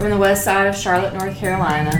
From the west side of Charlotte, North Carolina,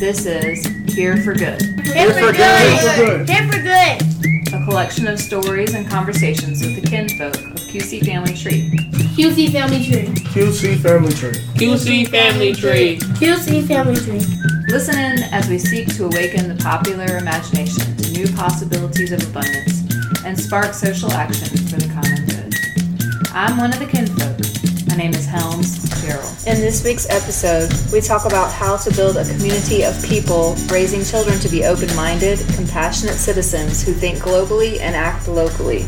this is Here for Good, Here for good. Here for good. a collection of stories and conversations with the kinfolk of QC Family Tree. QC family tree. QC Family Tree. QC Family Tree. QC family tree. Listen in as we seek to awaken the popular imagination to new possibilities of abundance and spark social action for the common good. I'm one of the kinfolk. My name is Helms Jarrell. In this week's episode, we talk about how to build a community of people raising children to be open minded, compassionate citizens who think globally and act locally.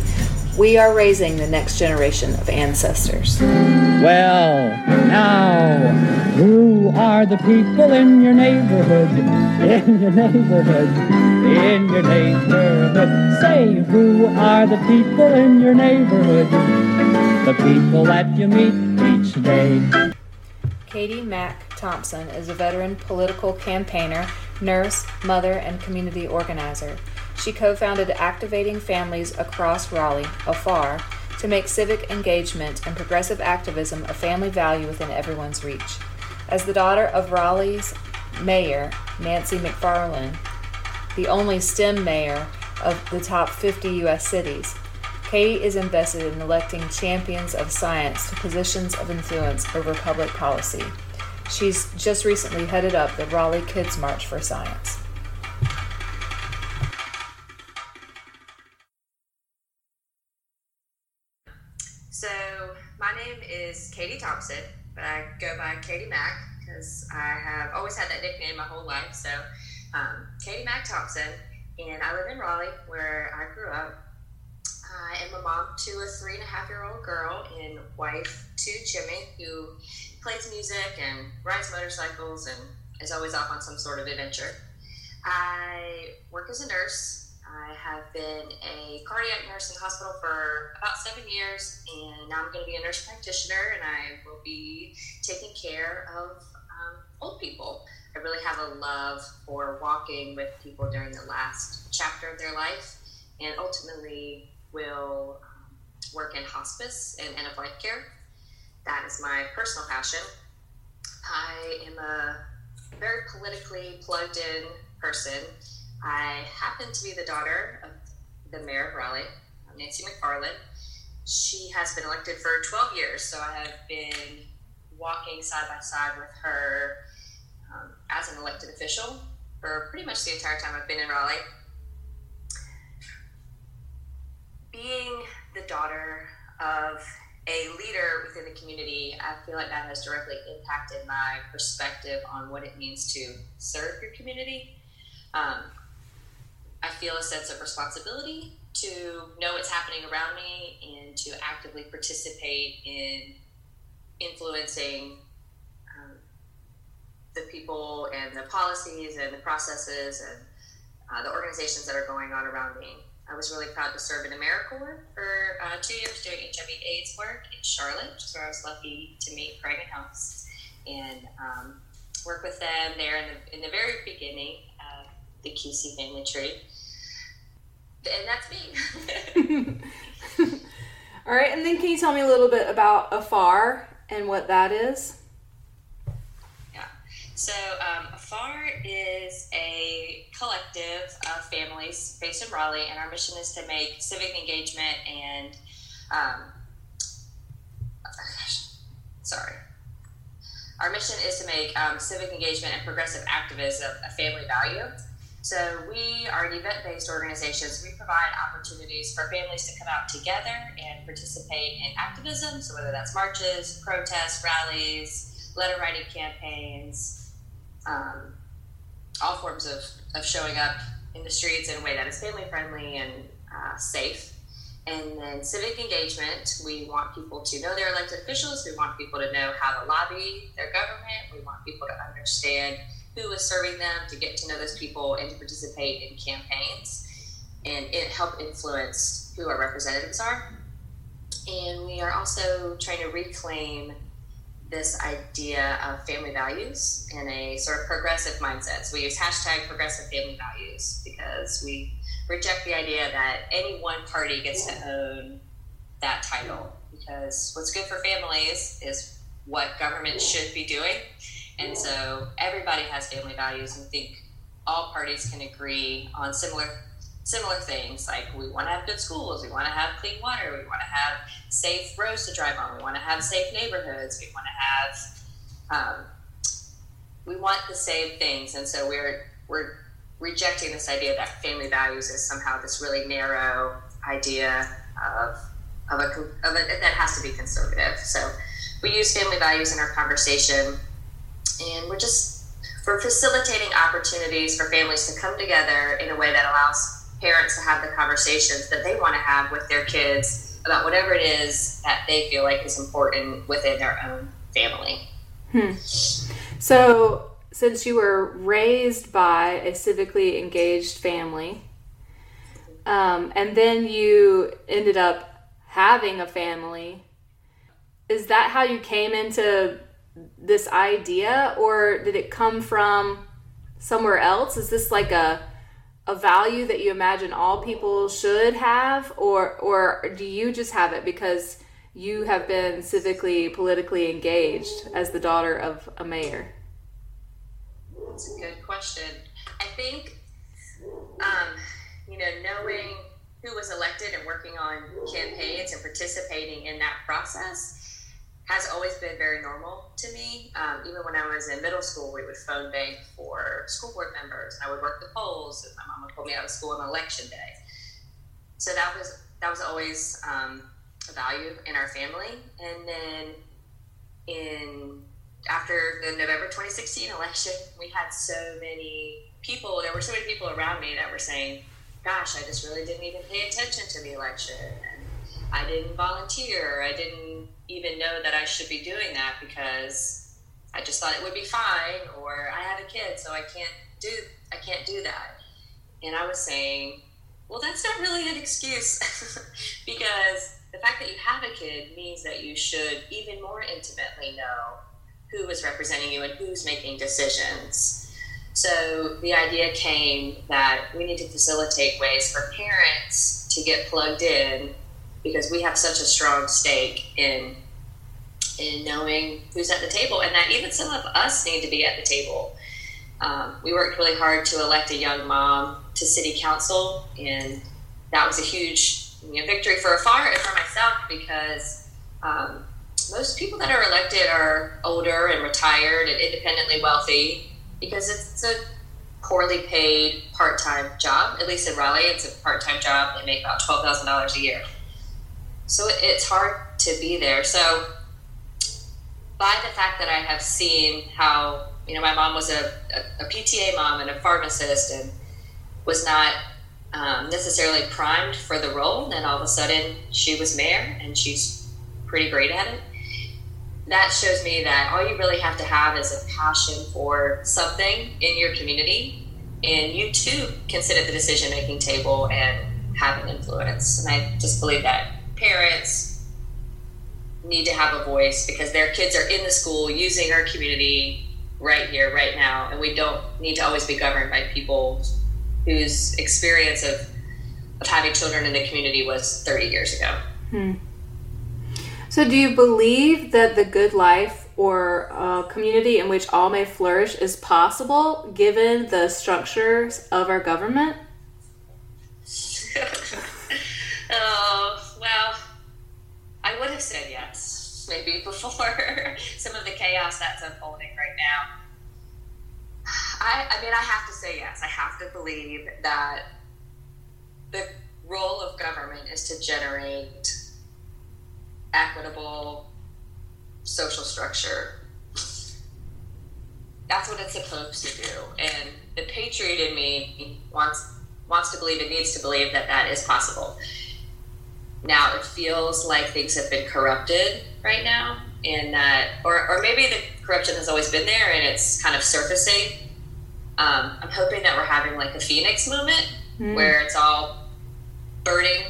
We are raising the next generation of ancestors. Well, now, who are the people in your neighborhood? In your neighborhood? In your neighborhood? Say, who are the people in your neighborhood? The people that you meet each day. Katie Mac Thompson is a veteran political campaigner, nurse, mother, and community organizer. She co founded Activating Families Across Raleigh, AFAR, to make civic engagement and progressive activism a family value within everyone's reach. As the daughter of Raleigh's mayor, Nancy McFarlane, the only STEM mayor of the top 50 U.S. cities, Katie is invested in electing champions of science to positions of influence over public policy. She's just recently headed up the Raleigh Kids March for Science. So my name is Katie Thompson, but I go by Katie Mac because I have always had that nickname my whole life. So um, Katie Mac Thompson, and I live in Raleigh where I grew up. I am a mom to a three and a half year old girl and wife to Jimmy, who plays music and rides motorcycles and is always off on some sort of adventure. I work as a nurse. I have been a cardiac nurse in the hospital for about seven years, and now I'm going to be a nurse practitioner, and I will be taking care of um, old people. I really have a love for walking with people during the last chapter of their life, and ultimately will um, work in hospice and end of life care. That is my personal passion. I am a very politically plugged in person. I happen to be the daughter of the mayor of Raleigh, Nancy McFarlane. She has been elected for 12 years, so I have been walking side by side with her um, as an elected official for pretty much the entire time I've been in Raleigh. Being the daughter of a leader within the community, I feel like that has directly impacted my perspective on what it means to serve your community. Um, I feel a sense of responsibility to know what's happening around me and to actively participate in influencing um, the people and the policies and the processes and uh, the organizations that are going on around me. I was really proud to serve in AmeriCorps for uh, two years doing HIV AIDS work in Charlotte, which is where I was lucky to meet Craig Helms and um, work with them there in the, in the very beginning of the QC family tree. And that's me. All right, and then can you tell me a little bit about AFAR and what that is? So, um, AFAR is a collective of families based in Raleigh, and our mission is to make civic engagement and, um, sorry. Our mission is to make um, civic engagement and progressive activism a family value. So, we are an event based organization, so we provide opportunities for families to come out together and participate in activism. So, whether that's marches, protests, rallies, letter writing campaigns, um, all forms of, of showing up in the streets in a way that is family friendly and uh, safe. And then civic engagement, we want people to know their elected officials. We want people to know how to lobby their government. We want people to understand who is serving them, to get to know those people, and to participate in campaigns and it help influence who our representatives are. And we are also trying to reclaim this idea of family values in a sort of progressive mindset. So we use hashtag progressive family values because we reject the idea that any one party gets to own that title. Because what's good for families is what government should be doing. And so everybody has family values, and think all parties can agree on similar similar things like we want to have good schools, we want to have clean water, we want to have safe roads to drive on, we want to have safe neighborhoods, we want to have um, we want the same things, and so we're we're rejecting this idea that family values is somehow this really narrow idea of of a, of a that has to be conservative. So we use family values in our conversation, and we're just we're facilitating opportunities for families to come together in a way that allows parents to have the conversations that they want to have with their kids about whatever it is that they feel like is important within their own family. Hmm. So, since you were raised by a civically engaged family, um, and then you ended up having a family, is that how you came into this idea, or did it come from somewhere else? Is this like a a value that you imagine all people should have, or or do you just have it because you have been civically politically engaged as the daughter of a mayor? That's a good question. I think, um, you know, knowing who was elected and working on campaigns and participating in that process has always been very normal to me. Um, even when I was in middle school, we would phone bank for school board members. I would work the polls, my mom would pull me out of school on election day. So that was that was always um, a value in our family. And then in after the November 2016 election, we had so many people, there were so many people around me that were saying, gosh, I just really didn't even pay attention to the election. And I didn't volunteer. I didn't even know that I should be doing that because I just thought it would be fine or I have a kid, so I can't do I can't do that. And I was saying, well, that's not really an excuse because the fact that you have a kid means that you should even more intimately know who is representing you and who's making decisions. So the idea came that we need to facilitate ways for parents to get plugged in because we have such a strong stake in in knowing who's at the table, and that even some of us need to be at the table. Um, we worked really hard to elect a young mom to city council, and that was a huge you know, victory for AFAR and for myself because um, most people that are elected are older and retired and independently wealthy because it's a poorly paid part-time job. At least in Raleigh, it's a part-time job. They make about twelve thousand dollars a year, so it's hard to be there. So, by the fact that I have seen how you know my mom was a, a, a PTA mom and a pharmacist and was not um, necessarily primed for the role, and then all of a sudden she was mayor and she's pretty great at it that shows me that all you really have to have is a passion for something in your community, and you too can sit at the decision making table and have an influence. And I just believe that parents need to have a voice because their kids are in the school using our community right here, right now, and we don't need to always be governed by people whose experience of, of having children in the community was 30 years ago. Hmm. So, do you believe that the good life or a community in which all may flourish is possible given the structures of our government? oh, well, I would have said yes, maybe before some of the chaos that's unfolding right now. I, I mean, I have to say yes. I have to believe that the role of government is to generate equitable social structure. That's what it's supposed to do. And the patriot in me wants wants to believe it needs to believe that that is possible. Now it feels like things have been corrupted right now, and that, or, or maybe the corruption has always been there and it's kind of surfacing. Um, I'm hoping that we're having like a phoenix moment mm. where it's all burning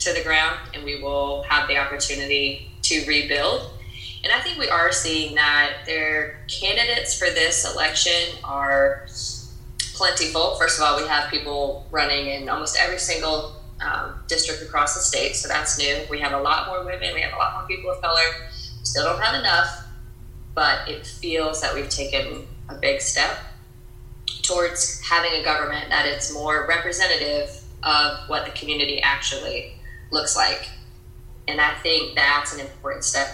to the ground and we will have the opportunity to rebuild. And I think we are seeing that their candidates for this election are plentiful. First of all, we have people running in almost every single um, district across the state, so that's new. We have a lot more women, we have a lot more people of color. Still don't have enough, but it feels that we've taken a big step towards having a government that is more representative of what the community actually looks like. And I think that's an important step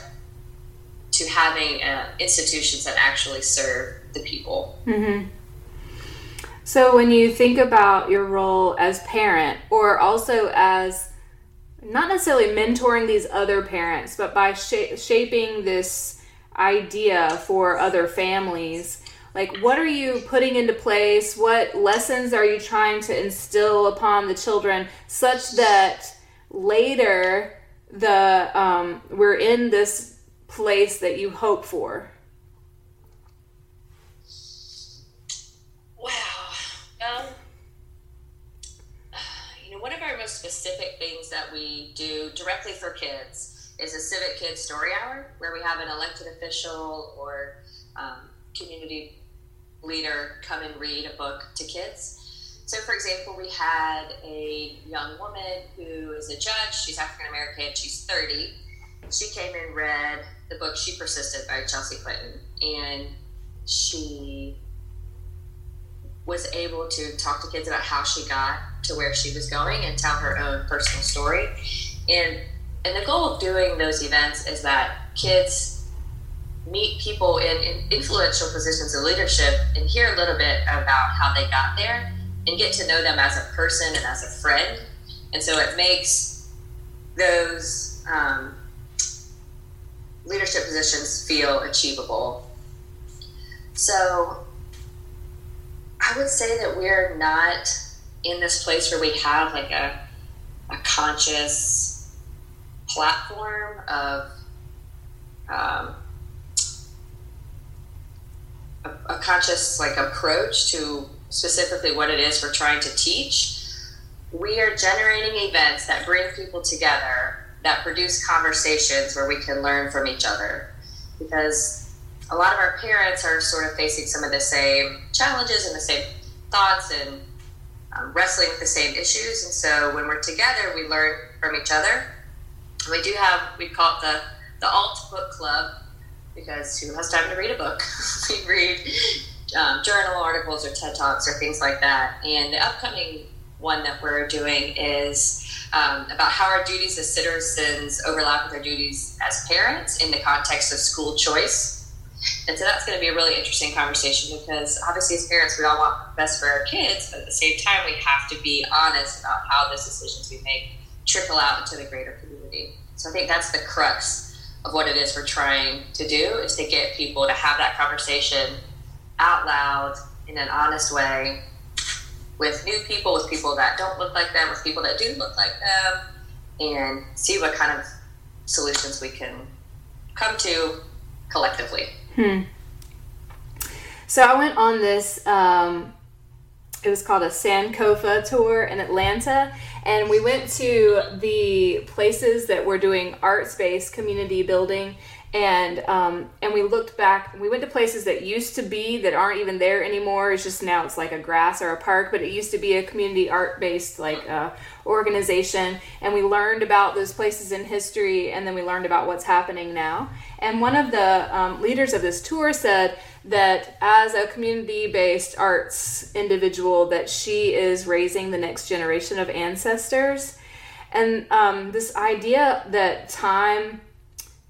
to having uh, institutions that actually serve the people. Mm-hmm. So, when you think about your role as parent, or also as not necessarily mentoring these other parents, but by sh- shaping this idea for other families, like what are you putting into place? What lessons are you trying to instill upon the children such that later the um, we're in this place that you hope for? Wow. Um, you know, one of our most specific things that we do directly for kids is a Civic Kids Story Hour, where we have an elected official or um, community leader come and read a book to kids. So, for example, we had a young woman who is a judge. She's African American. She's 30. She came and read the book She Persisted by Chelsea Clinton. And she was able to talk to kids about how she got to where she was going and tell her own personal story. And and the goal of doing those events is that kids meet people in, in influential positions of leadership and hear a little bit about how they got there and get to know them as a person and as a friend. And so it makes those um, leadership positions feel achievable. So I would say that we're not in this place where we have like a, a conscious platform of um, a, a conscious like approach to specifically what it is we're trying to teach. We are generating events that bring people together that produce conversations where we can learn from each other because a lot of our parents are sort of facing some of the same challenges and the same thoughts and um, wrestling with the same issues. And so when we're together, we learn from each other. We do have, we call it the, the alt book club because who has time to read a book? we read um, journal articles or TED Talks or things like that. And the upcoming one that we're doing is um, about how our duties as citizens overlap with our duties as parents in the context of school choice. And so that's going to be a really interesting conversation because obviously, as parents, we all want the best for our kids, but at the same time, we have to be honest about how those decisions we make trickle out into the greater community. So I think that's the crux of what it is we're trying to do is to get people to have that conversation out loud in an honest way with new people, with people that don't look like them, with people that do look like them, and see what kind of solutions we can come to collectively. Hmm. So I went on this. Um, it was called a Sankofa tour in Atlanta, and we went to the places that were doing arts-based community building and um, and we looked back we went to places that used to be that aren't even there anymore. It's just now it's like a grass or a park but it used to be a community art based like uh, organization. And we learned about those places in history and then we learned about what's happening now. And one of the um, leaders of this tour said that as a community based arts individual that she is raising the next generation of ancestors. And um, this idea that time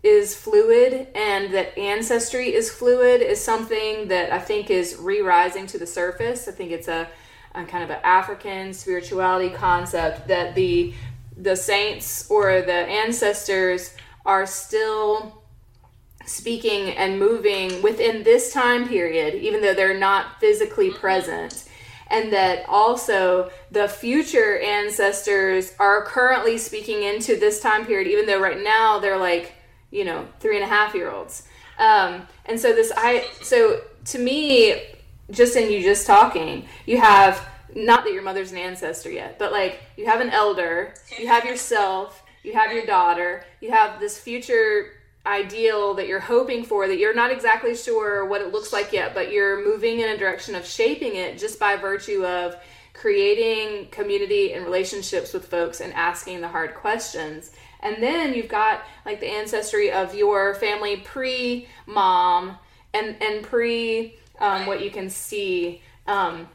is fluid and that ancestry is fluid is something that I think is re-rising to the surface. I think it's a, a kind of an African spirituality concept that the the saints or the ancestors are still speaking and moving within this time period, even though they're not physically mm-hmm. present. And that also the future ancestors are currently speaking into this time period, even though right now they're like you know three and a half year olds. Um, and so this i so to me just in you just talking you have not that your mother's an ancestor yet but like you have an elder you have yourself you have your daughter you have this future ideal that you're hoping for that you're not exactly sure what it looks like yet but you're moving in a direction of shaping it just by virtue of creating community and relationships with folks and asking the hard questions and then you've got like the ancestry of your family pre mom and and pre um, what you can see. Um,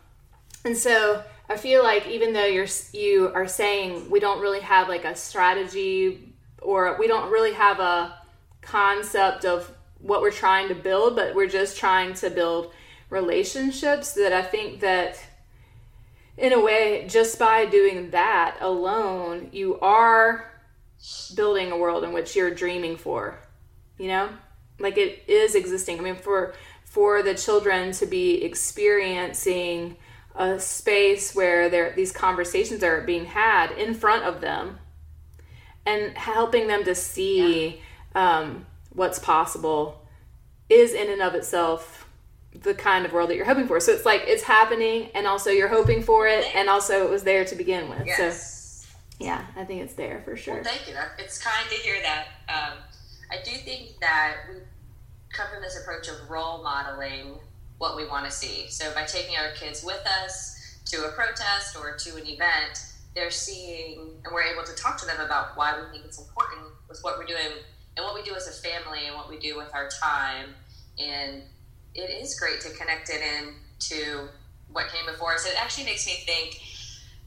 and so I feel like even though you're you are saying we don't really have like a strategy or we don't really have a concept of what we're trying to build, but we're just trying to build relationships that I think that in a way just by doing that alone you are building a world in which you're dreaming for you know like it is existing i mean for for the children to be experiencing a space where there these conversations are being had in front of them and helping them to see yeah. um, what's possible is in and of itself the kind of world that you're hoping for so it's like it's happening and also you're hoping for it and also it was there to begin with yes. so yeah i think it's there for sure well, thank you it's kind to hear that um, i do think that we come from this approach of role modeling what we want to see. So by taking our kids with us to a protest or to an event, they're seeing and we're able to talk to them about why we think it's important with what we're doing and what we do as a family and what we do with our time. And it is great to connect it in to what came before us. It actually makes me think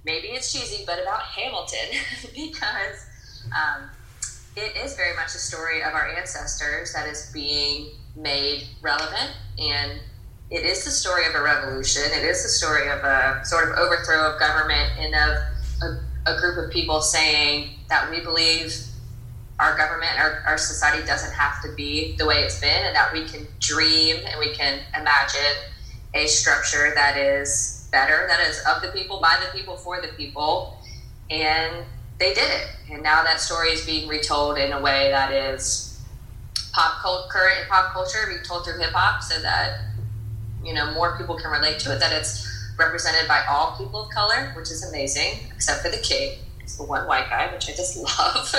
maybe it's cheesy, but about Hamilton because um, it is very much a story of our ancestors that is being made relevant and it is the story of a revolution. It is the story of a sort of overthrow of government and of a, a group of people saying that we believe our government our, our society doesn't have to be the way it's been and that we can dream and we can imagine a structure that is better that is of the people by the people for the people and they did it. And now that story is being retold in a way that is pop culture, current pop culture, being told through hip hop, so that you know more people can relate to it. That it's represented by all people of color, which is amazing, except for the king. It's the one white guy, which I just love.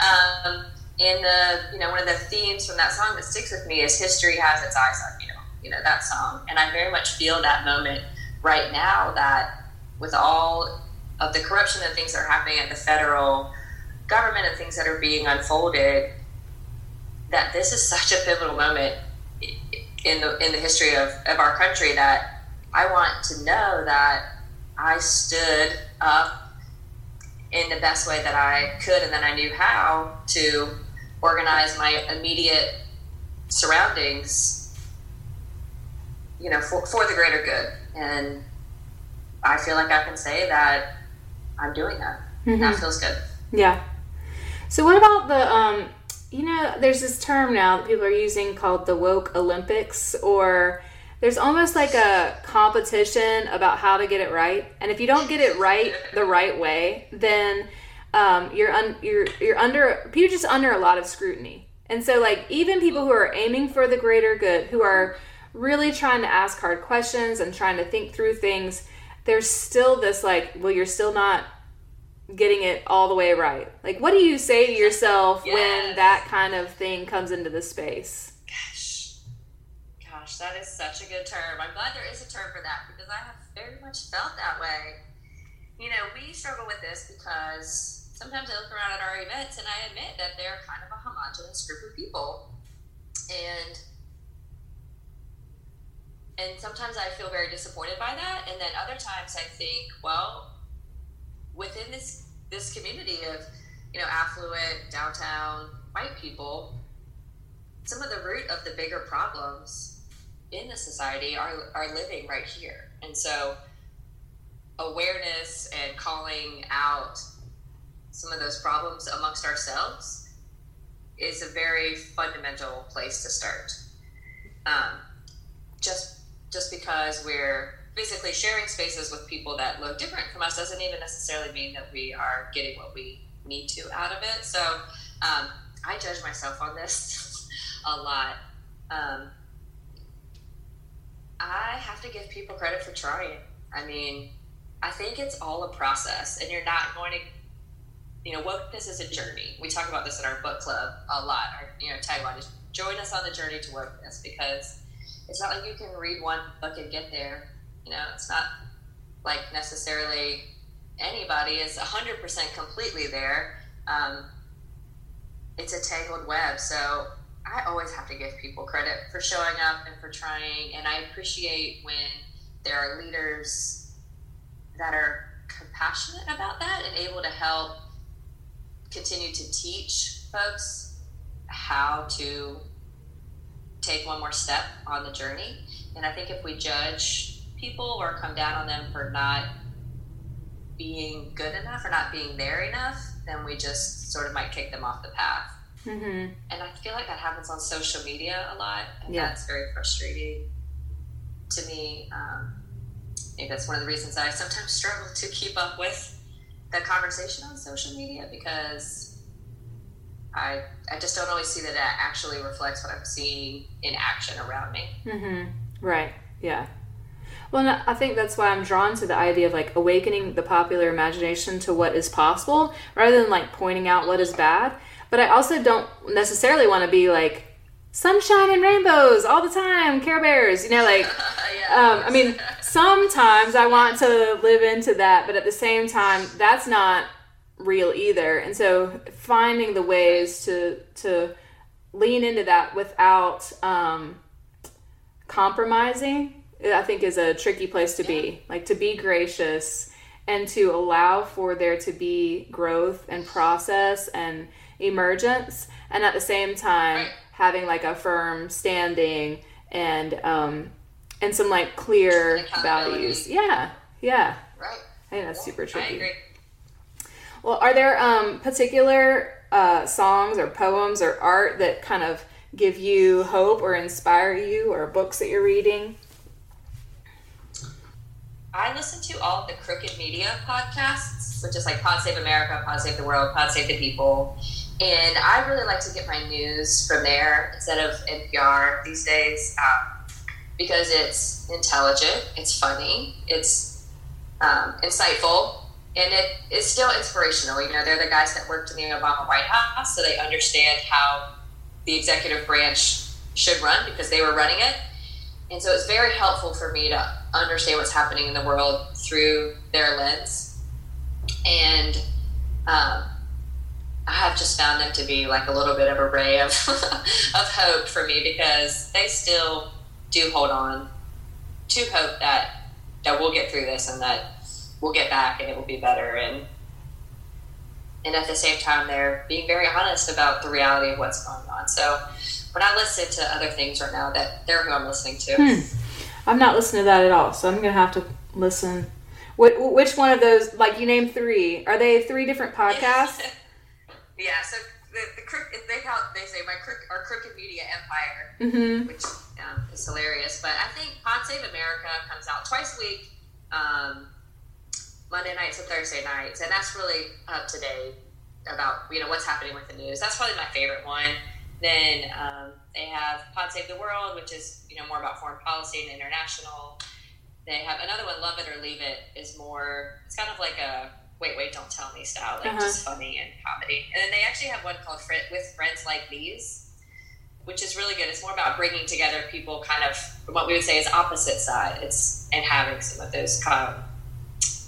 um, and the you know one of the themes from that song that sticks with me is history has its eyes on you. You know that song, and I very much feel that moment right now that with all of the corruption and things that are happening at the federal government and things that are being unfolded, that this is such a pivotal moment in the in the history of, of our country that I want to know that I stood up in the best way that I could and then I knew how to organize my immediate surroundings, you know, for, for the greater good. And I feel like I can say that I'm doing that. Mm-hmm. That feels good. Yeah. So what about the um you know, there's this term now that people are using called the woke Olympics or there's almost like a competition about how to get it right. And if you don't get it right the right way, then um, you're un- you're you're under you're just under a lot of scrutiny. And so like even people who are aiming for the greater good, who are really trying to ask hard questions and trying to think through things, there's still this like, well, you're still not getting it all the way right. Like, what do you say to yourself yes. when that kind of thing comes into the space? Gosh, gosh, that is such a good term. I'm glad there is a term for that because I have very much felt that way. You know, we struggle with this because sometimes I look around at our events and I admit that they're kind of a homogenous group of people. And and sometimes I feel very disappointed by that. And then other times I think, well, within this this community of you know affluent downtown white people, some of the root of the bigger problems in the society are are living right here. And so awareness and calling out some of those problems amongst ourselves is a very fundamental place to start. Um, just just because we're physically sharing spaces with people that look different from us doesn't even necessarily mean that we are getting what we need to out of it. So um, I judge myself on this a lot. Um, I have to give people credit for trying. I mean, I think it's all a process, and you're not going to, you know, wokeness is a journey. We talk about this in our book club a lot. Our, you know, tagline is join us on the journey to wokeness because it's not like you can read one book and get there. You know, it's not like necessarily anybody is 100% completely there. Um, it's a tangled web. So I always have to give people credit for showing up and for trying. And I appreciate when there are leaders that are compassionate about that and able to help continue to teach folks how to take one more step on the journey. And I think if we judge people or come down on them for not being good enough or not being there enough, then we just sort of might kick them off the path. Mm-hmm. And I feel like that happens on social media a lot, and yeah. that's very frustrating to me. Um, I think that's one of the reasons I sometimes struggle to keep up with the conversation on social media because I I just don't always see that it actually reflects what I'm seeing in action around me. Mm-hmm. Right. Yeah. Well, I think that's why I'm drawn to the idea of like awakening the popular imagination to what is possible rather than like pointing out what is bad. But I also don't necessarily want to be like sunshine and rainbows all the time, Care Bears, you know, like, um, I mean, sometimes I want to live into that, but at the same time, that's not real either. And so finding the ways to, to lean into that without um, compromising I think is a tricky place to yeah. be. Like to be gracious and to allow for there to be growth and process and emergence, and at the same time right. having like a firm standing and um, and some like clear values. Yeah, yeah. Right. I think that's yeah, super tricky. Well, are there um, particular uh, songs or poems or art that kind of give you hope or inspire you, or books that you're reading? I listen to all the Crooked Media podcasts, which is like Pod Save America, Pod Save the World, Pod Save the People. And I really like to get my news from there instead of NPR these days um, because it's intelligent, it's funny, it's um, insightful, and it is still inspirational. You know, they're the guys that worked in the Obama White House, so they understand how the executive branch should run because they were running it. And so it's very helpful for me to understand what's happening in the world through their lens. And um, I have just found them to be like a little bit of a ray of, of hope for me because they still do hold on to hope that that we'll get through this and that we'll get back and it will be better and and at the same time they're being very honest about the reality of what's going on so when I listen to other things right now, that they're who I'm listening to. Hmm. i'm not listening to that at all, so I'm gonna have to listen. What, which one of those? Like you named three. Are they three different podcasts? yeah. So the, the they call they say my crook, our crooked media empire, mm-hmm. which um, is hilarious. But I think Pod Save America comes out twice a week, um, Monday nights and Thursday nights, and that's really up to date about you know what's happening with the news. That's probably my favorite one. Then um, they have Pod Save the World, which is you know more about foreign policy and international. They have another one, Love It or Leave It, is more. It's kind of like a wait, wait, don't tell me style, like uh-huh. just funny and comedy. And then they actually have one called With Friends Like These, which is really good. It's more about bringing together people, kind of what we would say is opposite side. It's and having some of those kind of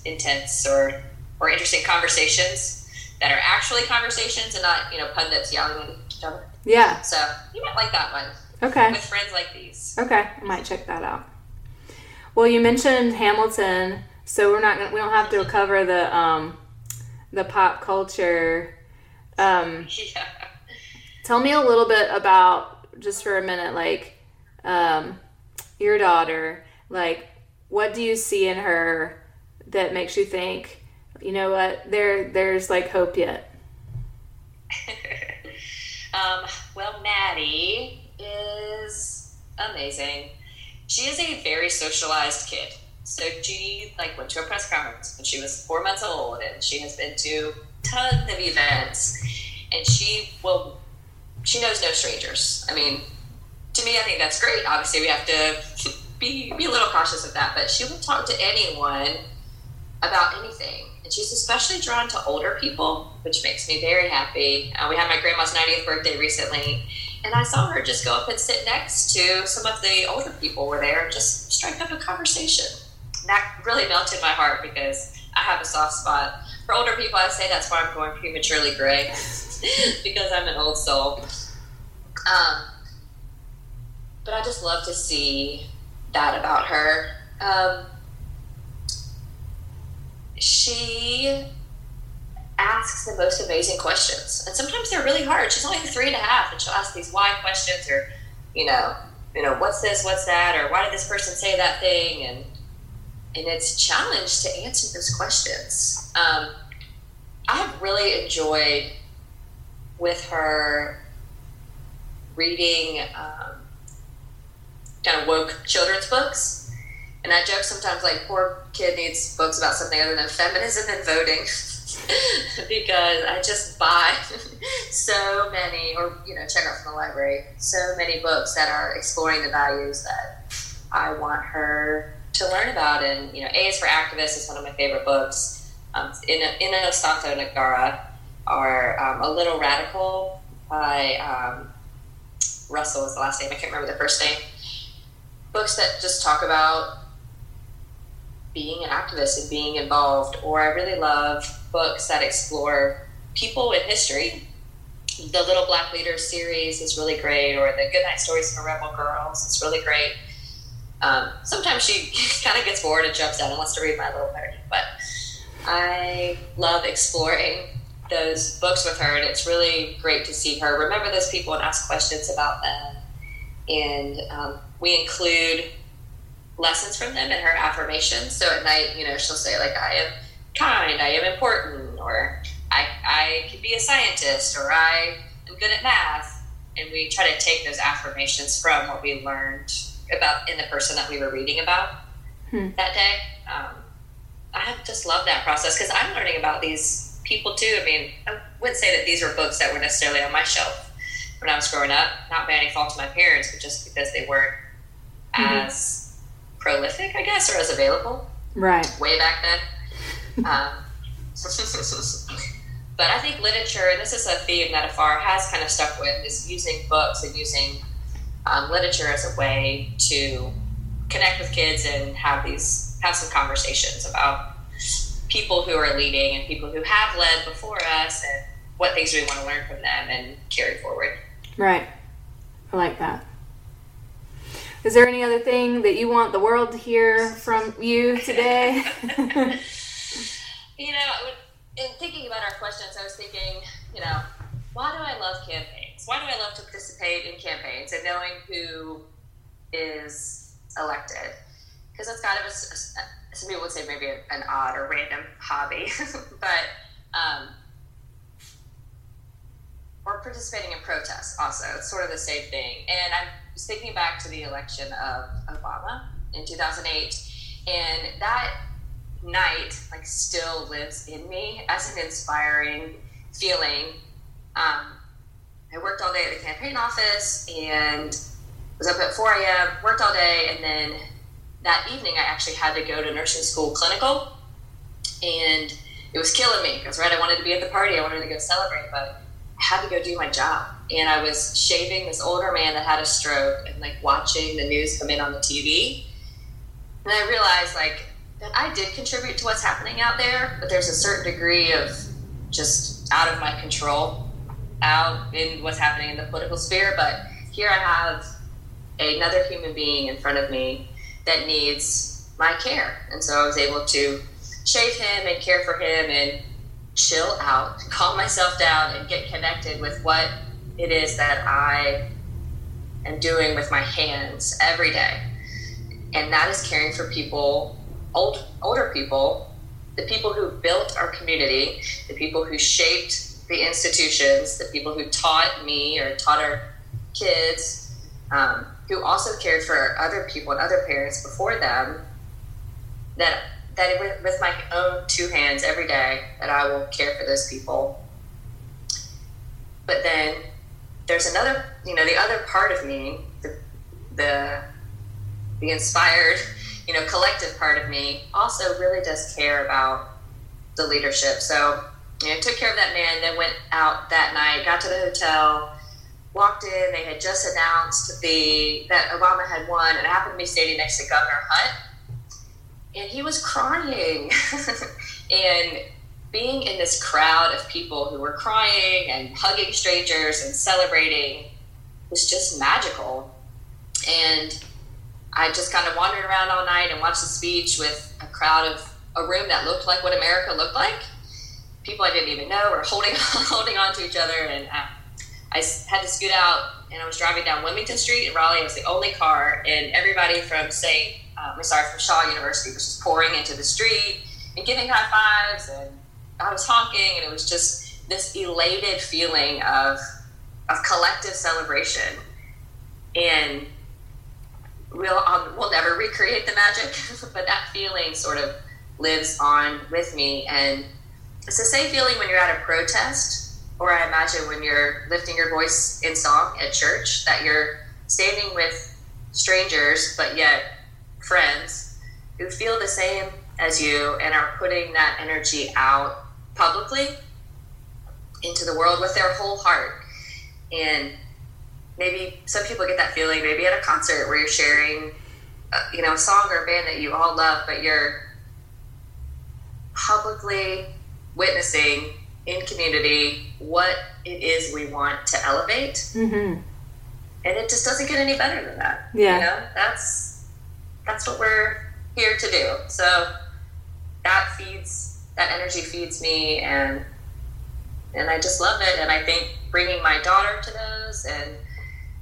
intense or or interesting conversations that are actually conversations and not you know pundits yelling at each other. Yeah. So you might like that one. Okay. With friends like these. Okay, I might check that out. Well, you mentioned Hamilton, so we're not gonna, we don't have to cover the um, the pop culture. Um, yeah. Tell me a little bit about just for a minute, like um, your daughter. Like, what do you see in her that makes you think, you know what, there there's like hope yet? Um, well, Maddie is amazing. She is a very socialized kid. So she like went to a press conference when she was four months old, and she has been to tons of events, and she will. She knows no strangers. I mean, to me, I think that's great. Obviously, we have to be be a little cautious of that, but she will talk to anyone about anything and she's especially drawn to older people, which makes me very happy. Uh, we had my grandma's 90th birthday recently, and I saw her just go up and sit next to some of the older people were there and just strike up a conversation. that really melted my heart because I have a soft spot for older people. I say that's why I'm going prematurely gray because I'm an old soul. Um, but I just love to see that about her. Um, she asks the most amazing questions, and sometimes they're really hard. She's only three and a half, and she'll ask these why questions, or you know, you know, what's this, what's that, or why did this person say that thing, and and it's a challenge to answer those questions. Um, I have really enjoyed with her reading um, kind of woke children's books. And I joke sometimes like poor kid needs books about something other than feminism and voting because I just buy so many, or you know, check out from the library, so many books that are exploring the values that I want her to learn about. And you know, A is for Activist is one of my favorite books. Um, in Innosanto Nagara, are um, A Little Radical by um, Russell is the last name. I can't remember the first name. Books that just talk about being an activist and being involved. Or I really love books that explore people in history. The Little Black Leaders series is really great, or the Goodnight Stories for Rebel Girls is really great. Um, sometimes she kind of gets bored and jumps out and wants to read My Little Pony, but I love exploring those books with her, and it's really great to see her remember those people and ask questions about them. And um, we include lessons from them and her affirmations. So at night, you know, she'll say like, "I am kind," "I am important," or "I I can be a scientist," or "I am good at math." And we try to take those affirmations from what we learned about in the person that we were reading about hmm. that day. Um, I just love that process because I'm learning about these people too. I mean, I wouldn't say that these were books that were necessarily on my shelf when I was growing up, not by any fault of my parents, but just because they weren't mm-hmm. as prolific, I guess, or as available. Right. Way back then. um, but I think literature, and this is a theme that AFAR has kind of stuck with, is using books and using um, literature as a way to connect with kids and have these have some conversations about people who are leading and people who have led before us and what things we want to learn from them and carry forward. Right. I like that. Is there any other thing that you want the world to hear from you today? you know, in thinking about our questions, I was thinking, you know, why do I love campaigns? Why do I love to participate in campaigns and knowing who is elected? Because that's kind of a, some people would say maybe an odd or random hobby, but um, or participating in protests also. It's sort of the same thing. And I was thinking back to the election of Obama in 2008, and that night like still lives in me as an inspiring feeling. Um, I worked all day at the campaign office and was up at 4 a.m., worked all day, and then that evening I actually had to go to nursing school clinical, and it was killing me because right I wanted to be at the party, I wanted to go celebrate, but I had to go do my job. And I was shaving this older man that had a stroke and like watching the news come in on the TV. And I realized like that I did contribute to what's happening out there, but there's a certain degree of just out of my control, out in what's happening in the political sphere. But here I have another human being in front of me that needs my care. And so I was able to shave him and care for him and chill out, calm myself down, and get connected with what it is that I am doing with my hands every day. And that is caring for people, old, older people, the people who built our community, the people who shaped the institutions, the people who taught me or taught our kids. Um, who also cared for other people and other parents before them that that with, with my own two hands every day that I will care for those people. But then there's another, you know, the other part of me, the the the inspired, you know, collective part of me also really does care about the leadership. So, you know, took care of that man, then went out that night, got to the hotel, walked in. They had just announced the that Obama had won, and I happened to be standing next to Governor Hunt, and he was crying. and being in this crowd of people who were crying and hugging strangers and celebrating was just magical. And I just kind of wandered around all night and watched the speech with a crowd of a room that looked like what America looked like. People I didn't even know were holding holding on to each other, and I, I had to scoot out. And I was driving down Wilmington Street in Raleigh. I was the only car, and everybody from St. Uh, I'm sorry, from Shaw University was just pouring into the street and giving high fives, and I was honking, and it was just this elated feeling of of collective celebration. And we'll um, we'll never recreate the magic, but that feeling sort of lives on with me. And it's the same feeling when you're at a protest, or I imagine when you're lifting your voice in song at church, that you're standing with strangers, but yet friends who feel the same as you and are putting that energy out publicly into the world with their whole heart. And maybe some people get that feeling maybe at a concert where you're sharing uh, you know a song or a band that you all love but you're publicly witnessing in community what it is we want to elevate Mm-hmm. and it just doesn't get any better than that Yeah. you know that's that's what we're here to do so that feeds that energy feeds me and and i just love it. And i think bringing my daughter to those and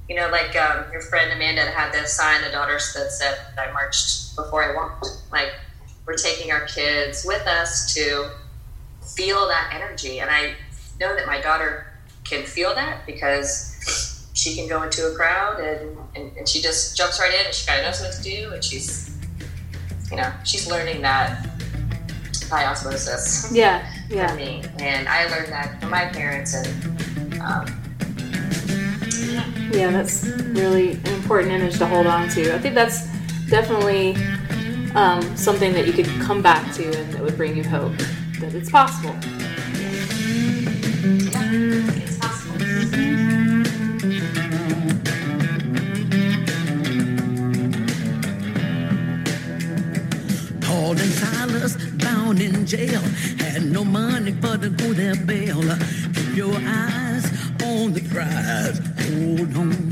you know like um, your friend amanda had this sign the daughters that said i marched before i walked. Like we're taking our kids with us to feel that energy. And i know that my daughter can feel that because she can go into a crowd and, and, and she just jumps right in and she kind of knows what to do and she's you know she's learning that by osmosis Yeah, for yeah. me and i learned that from my parents and um, Yeah, that's really an important image to hold on to. I think that's definitely um, something that you could come back to and that would bring you hope that it's possible. yeah, in jail had no money for to go their bail. Keep your eyes on the prize. Hold on.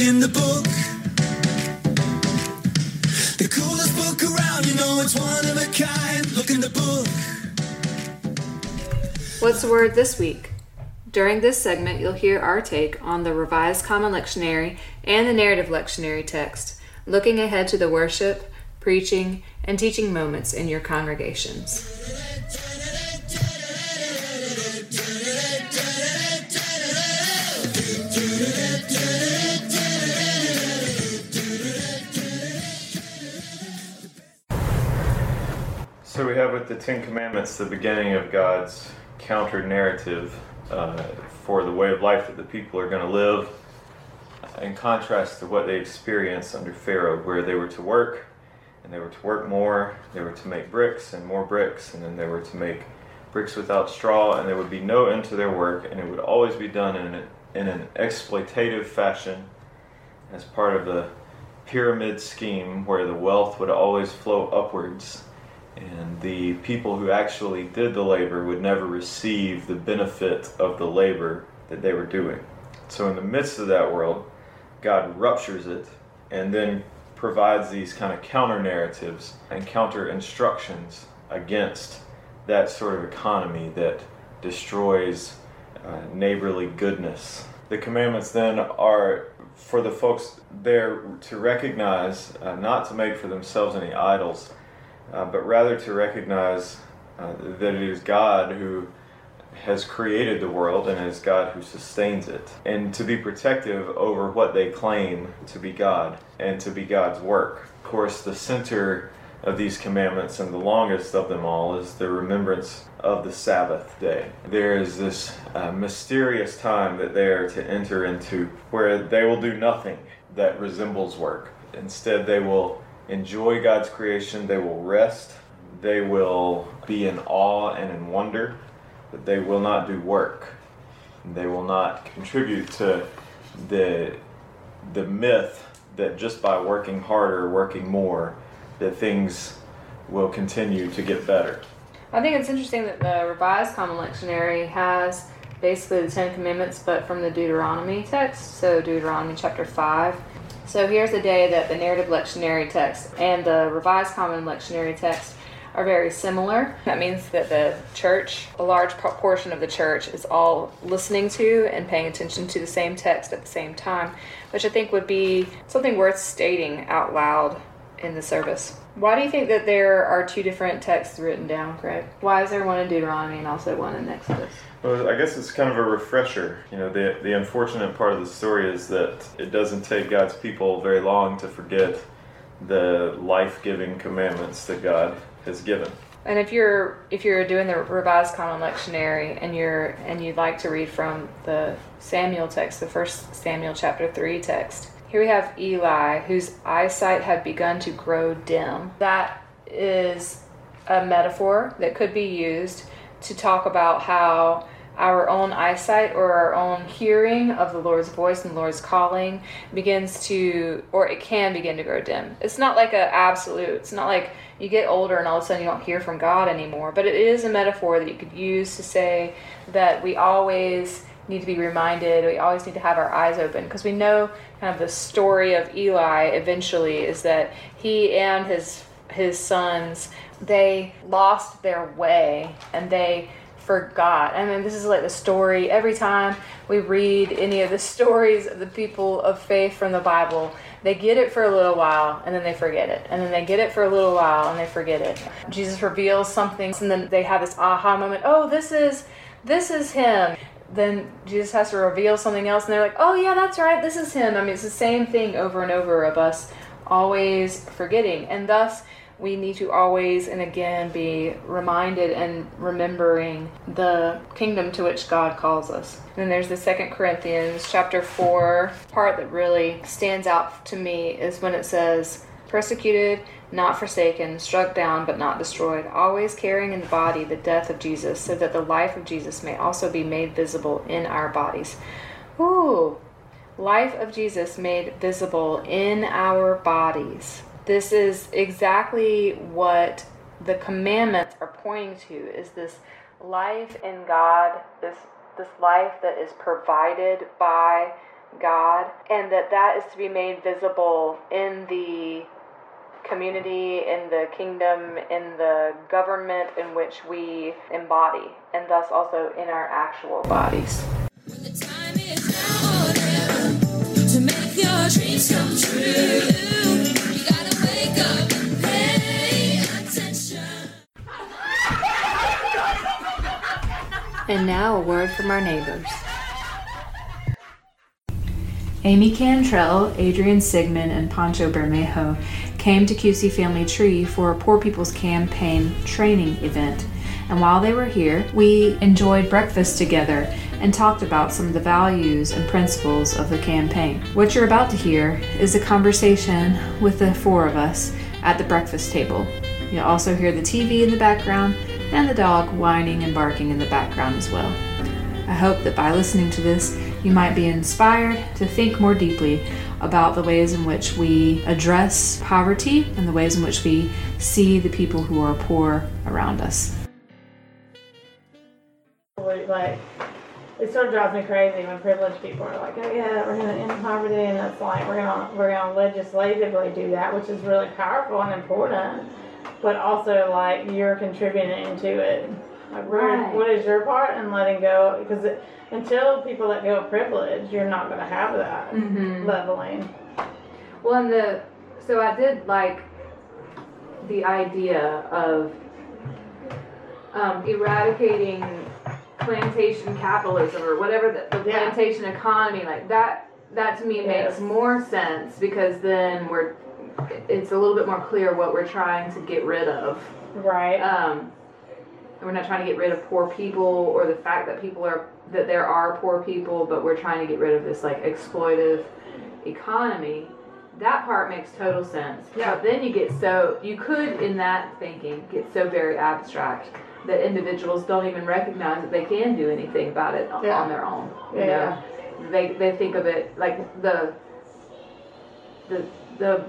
In the book. The coolest book around, you know it's one of a kind. Look in the book. What's the word this week? During this segment, you'll hear our take on the Revised Common Lectionary and the Narrative Lectionary text, looking ahead to the worship, preaching, and teaching moments in your congregations. So we have with the Ten Commandments the beginning of God's counter narrative uh, for the way of life that the people are going to live, in contrast to what they experienced under Pharaoh, where they were to work, and they were to work more, they were to make bricks and more bricks, and then they were to make bricks without straw, and there would be no end to their work, and it would always be done in an, in an exploitative fashion as part of the pyramid scheme where the wealth would always flow upwards and the people who actually did the labor would never receive the benefit of the labor that they were doing. So, in the midst of that world, God ruptures it and then provides these kind of counter narratives and counter instructions against that sort of economy that destroys uh, neighborly goodness. The commandments then are for the folks there to recognize, uh, not to make for themselves any idols, uh, but rather to recognize uh, that it is God who has created the world and is God who sustains it, and to be protective over what they claim to be God and to be God's work. Of course, the center of these commandments and the longest of them all is the remembrance of the Sabbath day. There is this uh, mysterious time that they are to enter into where they will do nothing that resembles work. Instead, they will enjoy God's creation, they will rest, they will be in awe and in wonder, but they will not do work. They will not contribute to the the myth that just by working harder, working more, that things will continue to get better. I think it's interesting that the Revised Common Lectionary has basically the Ten Commandments, but from the Deuteronomy text, so Deuteronomy chapter 5. So here's the day that the narrative lectionary text and the Revised Common Lectionary text are very similar. That means that the church, a large portion of the church, is all listening to and paying attention to the same text at the same time, which I think would be something worth stating out loud in the service. Why do you think that there are two different texts written down, Craig? Why is there one in Deuteronomy and also one in Exodus? Well, I guess it's kind of a refresher. You know, the the unfortunate part of the story is that it doesn't take God's people very long to forget the life-giving commandments that God has given. And if you're if you're doing the Revised Common Lectionary and you're and you'd like to read from the Samuel text, the first Samuel chapter three text, here we have Eli, whose eyesight had begun to grow dim. That is a metaphor that could be used to talk about how our own eyesight or our own hearing of the Lord's voice and the Lord's calling begins to, or it can begin to grow dim. It's not like an absolute, it's not like you get older and all of a sudden you don't hear from God anymore, but it is a metaphor that you could use to say that we always need to be reminded, we always need to have our eyes open because we know kind of the story of Eli eventually is that he and his his sons they lost their way and they forgot. I mean, this is like the story. Every time we read any of the stories of the people of faith from the Bible, they get it for a little while and then they forget it. And then they get it for a little while and they forget it. Jesus reveals something and then they have this aha moment. Oh, this is this is him. Then Jesus has to reveal something else and they're like, "Oh yeah, that's right. This is him." I mean, it's the same thing over and over of us always forgetting. And thus we need to always and again be reminded and remembering the kingdom to which God calls us. And then there's the Second Corinthians chapter 4 part that really stands out to me is when it says, persecuted, not forsaken, struck down, but not destroyed, always carrying in the body the death of Jesus, so that the life of Jesus may also be made visible in our bodies. Ooh, life of Jesus made visible in our bodies this is exactly what the commandments are pointing to is this life in God, this this life that is provided by God and that that is to be made visible in the community, in the kingdom, in the government in which we embody, and thus also in our actual bodies. dreams come true. And now a word from our neighbors. Amy Cantrell, Adrian Sigmund, and Pancho Bermejo came to QC Family Tree for a Poor People's Campaign training event. And while they were here, we enjoyed breakfast together and talked about some of the values and principles of the campaign. What you're about to hear is a conversation with the four of us at the breakfast table. You'll also hear the TV in the background and the dog whining and barking in the background as well. I hope that by listening to this, you might be inspired to think more deeply about the ways in which we address poverty and the ways in which we see the people who are poor around us. Like, it sort of drives me crazy when privileged people are like, "Oh yeah, we're to end poverty," and it's like we're to we're to legislatively do that, which is really powerful and important but also like you're contributing to it. Like, right. what is your part in letting go? Because it, until people let go of privilege, you're not going to have that mm-hmm. leveling. Well, and the so I did like the idea of um, eradicating plantation capitalism or whatever the, the yeah. plantation economy like that. That to me yes. makes more sense because then we're it's a little bit more clear what we're trying to get rid of. Right. Um, we're not trying to get rid of poor people or the fact that people are that there are poor people, but we're trying to get rid of this like exploitive economy that part makes total sense. Yeah. But then you get so you could in that thinking get so very abstract that individuals don't even recognize that they can do anything about it Yeah. on their own. You Yeah, know, they they think of it like the the the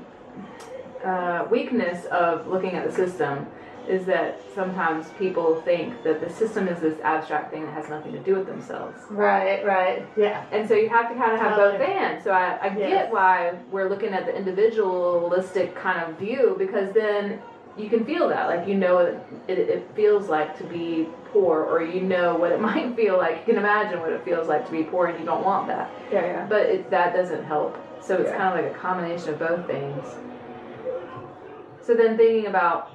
uh, weakness of looking at the system is that sometimes people think that the system is this abstract thing that has nothing to do with themselves. Right, right, yeah. And so you have to kind of have both Totally. ends. So I, I Yes. get why we're looking at the individualistic kind of view because then you can feel that. Like you know it, it, it feels like to be poor, or you know what it might feel like. You can imagine what it feels like to be poor, and you don't want that. Yeah, yeah. But it, that doesn't help. So it's Yeah. kind of like a combination of both things. So then thinking about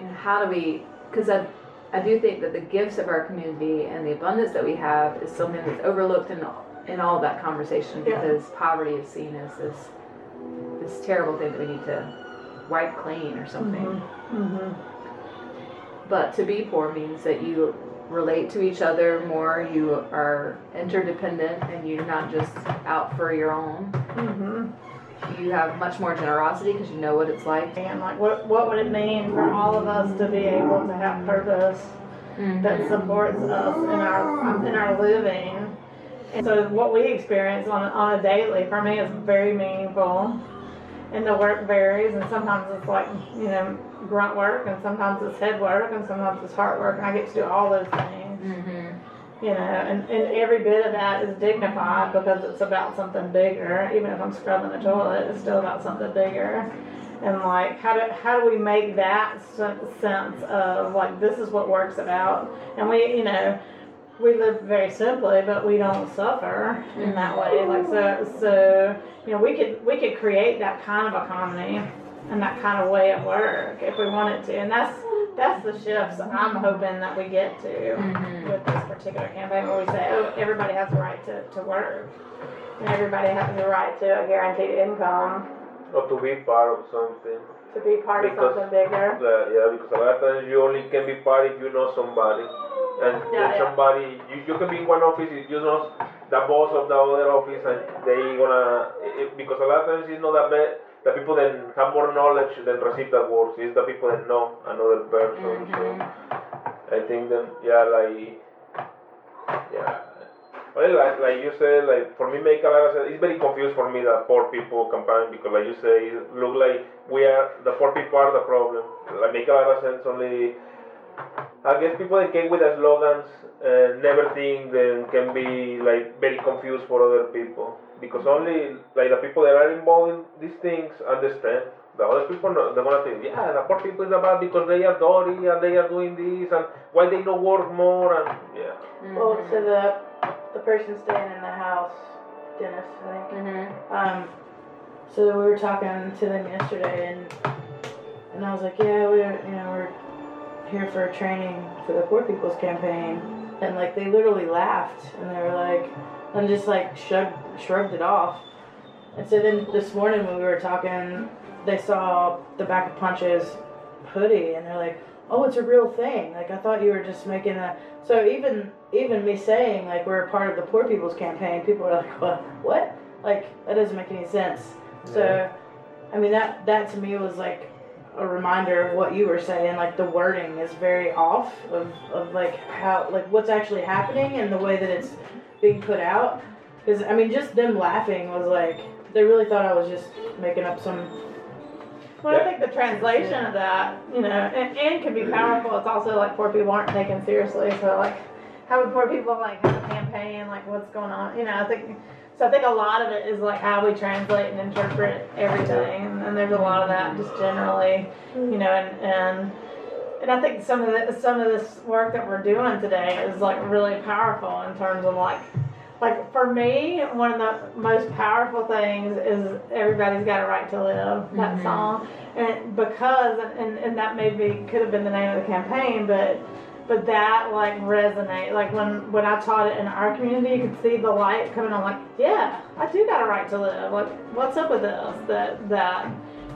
you know, how do we, because I, I do think that the gifts of our community and the abundance that we have is something that's overlooked in, in all that conversation Yeah. because poverty is seen as this, this terrible thing that we need to wipe clean or something. Mm-hmm. But to be poor means that you relate to each other more, you are interdependent, and you're not just out for your own. Mm-hmm. You have much more generosity because you know what it's like. And like, what, what would it mean for all of us to be able to have purpose that supports us in our, in our living? And so what we experience on, on a daily, for me, is very meaningful. And the work varies, and sometimes it's like, you know, grunt work, and sometimes it's head work, and sometimes it's heart work, and I get to do all those things. Mm-hmm. You know, and, and every bit of that is dignified because it's about something bigger. Even if I'm scrubbing the toilet, it's still about something bigger. And like, how do how do we make that sense of like this is what work's about? And we, you know, we live very simply, but we don't suffer in that way. Like so, so you know, we could we could create that kind of economy and that kind of way of work if we wanted to. And that's that's the shifts I'm hoping that we get to with this particular campaign where we say, oh, everybody has the right to, to work. And everybody has the right to a guaranteed income or to be part of something. to be part of something bigger. Uh, yeah, because a lot of times you only can be part if you know somebody. And Yeah, yeah. somebody, you, you can be in one office you know the boss of the other office and they gonna, it, because a lot of times it's not that bad, the people that have more knowledge than receive the words, is the people that know another person. So I think that, yeah, like, yeah. Well, like, like you said, like for me, make a lot of sense. It's very confused for me that poor people campaign because, like you say, it look like we are the poor people are the problem. Like make a lot of sense. Only I guess people that came with the slogans uh, never think then can be like very confused for other people because only like the people that are involved in these things understand. The other people, no, they're gonna think, yeah, the poor people is bad because they are dirty and they are doing this and why they don't work more and yeah. Well, so the the person staying in the house, Dennis, I think. Mm-hmm. Um, so we were talking to them yesterday, and and I was like, yeah, we, you know, we're here for training for the Poor People's Campaign, and like they literally laughed, and they were like, and just like shrugged shrugged it off. And so then this morning when we were talking, they saw the back of Pancho's hoodie, and they're like, oh, it's a real thing. Like I thought you were just making a. So even even me saying like we're a part of the Poor People's Campaign, people are like, what? What? Like that doesn't make any sense. So, I mean that that to me was like a reminder of what you were saying. Like the wording is very off of, of like how like what's actually happening and the way that it's being put out. Because I mean, just them laughing was like they really thought I was just making up some. Well, I think the translation of that, you know, and, and can be powerful. It's also like poor people aren't taken seriously. So like, how would poor people like have a campaign? Like, what's going on? You know, I think. So I think a lot of it is like how we translate and interpret everything, and, and there's a lot of that just generally, you know, and and and I think some of the some of this work that we're doing today is like really powerful in terms of like like for me, one of the most powerful things is everybody's got a right to live. That Mhm. song, and because and and that maybe could have been the name of the campaign, but but that like resonate. Like when when I taught it in our community, you could see the light coming on. Like yeah, I do got a right to live. Like what's up with this? That that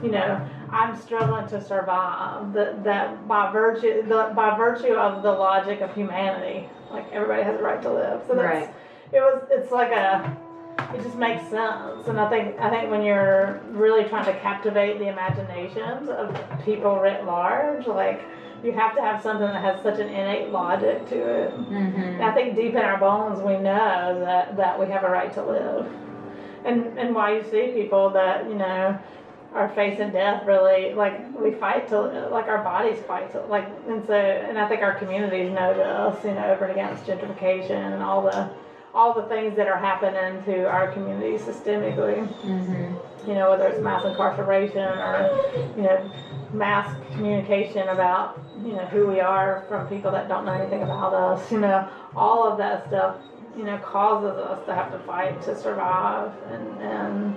you know. I'm struggling to survive. That that by virtue the, by virtue of the logic of humanity, like everybody has a right to live. So that's Right. it was it's like a it just makes sense. And I think I think when you're really trying to captivate the imaginations of people writ large, like you have to have something that has such an innate logic to it. Mm-hmm. I think deep in our bones we know that, that we have a right to live. And and why you see people that, you know, are facing death really like we fight to like our bodies fight to like and so and I think our communities know this, you know, over and against gentrification and all the all the things that are happening to our community systemically. Mm-hmm. You know, whether it's mass incarceration or, you know, mass communication about, you know, who we are from people that don't know anything about us, you know, all of that stuff, you know, causes us to have to fight to survive and and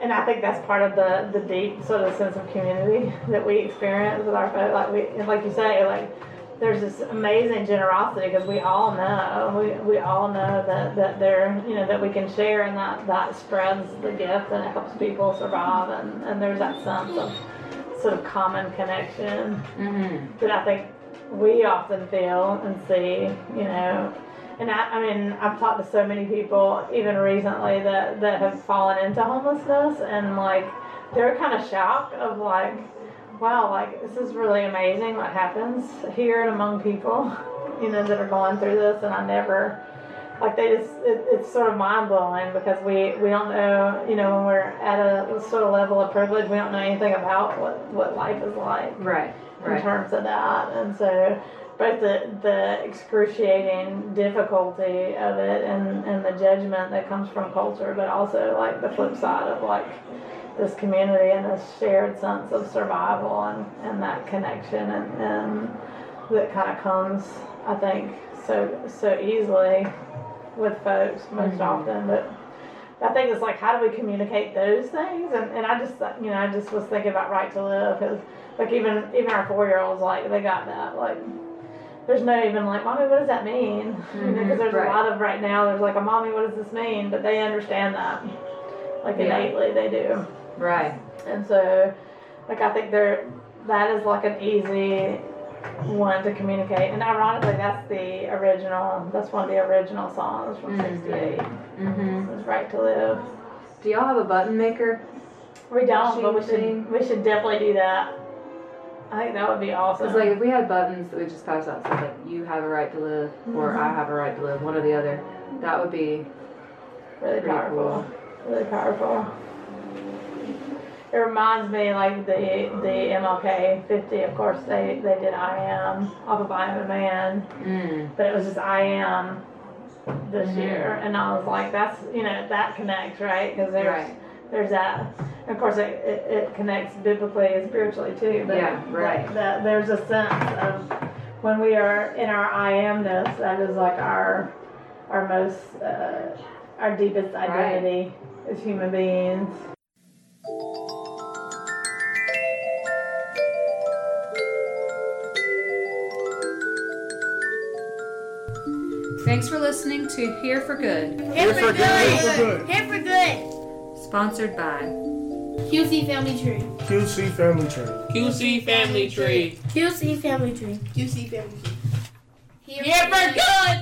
and I think that's part of the the deep sort of sense of community that we experience with our folks. Like we, like you say, like there's this amazing generosity because we all know we, we all know that that there you know that we can share and that that spreads the gift and it helps people survive and and there's that sense of sort of common connection Mm-hmm. that I think we often feel and see, you know. And I, I mean, I've talked to so many people, even recently, that, that have fallen into homelessness, and like, they're kind of shocked of like, wow, like, this is really amazing what happens here and among people, you know, that are going through this, and I never, like, they just, it, it's sort of mind blowing because we, we don't know, you know, when we're at a sort of level of privilege, we don't know anything about what, what life is like Right. Right. in terms of that. And so both the, the excruciating difficulty of it and, and the judgment that comes from culture, but also like the flip side of like this community and this shared sense of survival and, and that connection and, and that kind of comes, I think, so so easily with folks most Mhm. often. But I think it's like, how do we communicate those things? And, and I just, you know, I just was thinking about right to live because, like, even even our four year olds, like, they got that. Like, there's no even like, mommy, what does that mean? You know, because there's right. a lot of right now. There's like a mommy, what does this mean? But they understand that, like Yeah. innately, they do. Right. And so, like, I think there, that is like an easy one to communicate. And ironically, that's the original. That's one of the original songs from Mhm. '68. Mm-hmm. It's "Right to Live." Do y'all have a button maker? We don't, but we should. We should definitely do that. I think that would be awesome. It's like if we had buttons that we just pass out, so like you have a right to live, or Mhm. I have a right to live, one or the other. That would be really powerful. Really powerful. It reminds me like the the MLK 50. Of course, they they did "I Am" off of "I Am a Man," Mm. but it was just "I Am" this Mhm. year, and I was like, that's you know that connects right because there's Right. there's that. And of course, it, it, it connects biblically and spiritually too. But Yeah, right. That, that there's a sense of when we are in our I amness, that is like our our most uh, our deepest identity as human beings. Thanks for listening to Here for Good, Here for good. Here for good. sponsored by QC Family Tree. QC Family Tree. QC Family Tree. QC Family Tree. QC Family Tree. Here, for good.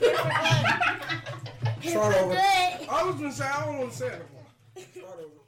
Here for good. Start over. I was gonna say I don't want to say it. Start over.